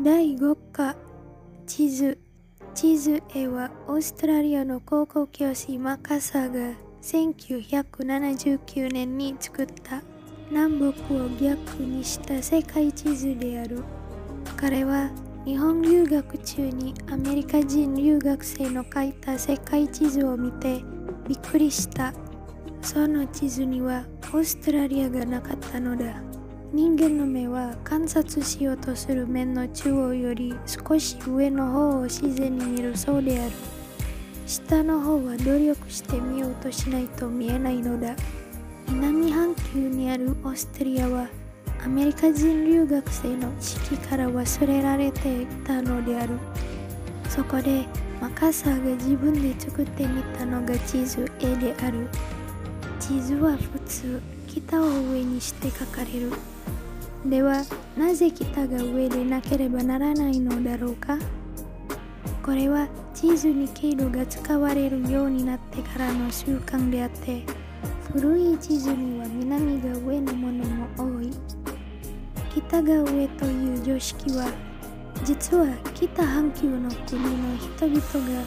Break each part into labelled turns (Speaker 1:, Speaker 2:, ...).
Speaker 1: 第5課地図。地図絵はオーストラリアの高校教師マカサが1979年に作った。南北を逆にした世界地図である。彼は日本留学中にアメリカ人留学生の描いた世界地図を見てびっくりした。その地図にはオーストラリアがなかったのだ。人間の目は観察しようとする面の中央より少し上の方を自然に見るそうである。下の方は努力して見ようとしないと見えないのだ。南半球にあるオーストリアはアメリカ人留学生の意識から忘れられていたのである。そこでマカサーが自分で作ってみたのが地図絵である。地図は普通。北を上にして書かれる。ではなぜ北が上でなければならないのだろうか？これは地図に経路が使われるようになってからの習慣であって古い地図には南が上のものも多い。北が上という常識は実は北半球の国の人々が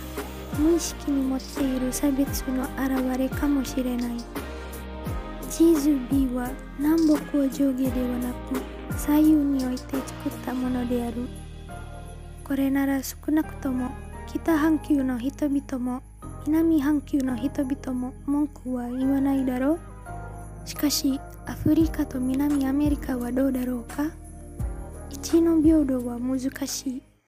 Speaker 1: 無意識に持っている差別の表れかもしれない。地図 B は南北を上下ではなく左右に置いて作ったものである。これなら少なくとも北半球の人々も南半球の人々も文句は言わないだろう。しかしアフリカと南アメリカはどうだろうか？一の平等は難しい。